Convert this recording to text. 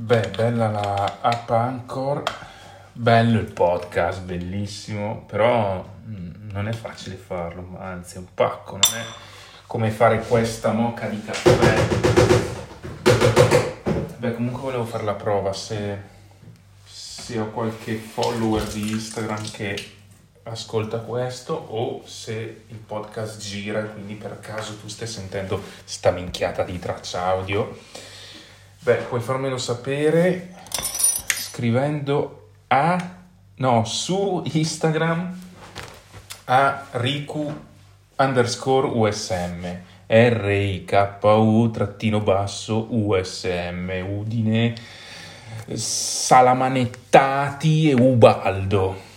Beh, bella la app Anchor, bello il podcast, bellissimo, però mm, non è facile farlo, anzi è un pacco, non è come fare questa moca di caffè. Beh, comunque volevo fare la prova se, se ho qualche follower di Instagram che ascolta questo o se il podcast gira e quindi per caso tu stai sentendo sta minchiata di traccia audio Beh, puoi farmelo sapere scrivendo a no, su Instagram a Riku underscore USM R-I-K-U trattino basso USM Udine Salamanettati e Ubaldo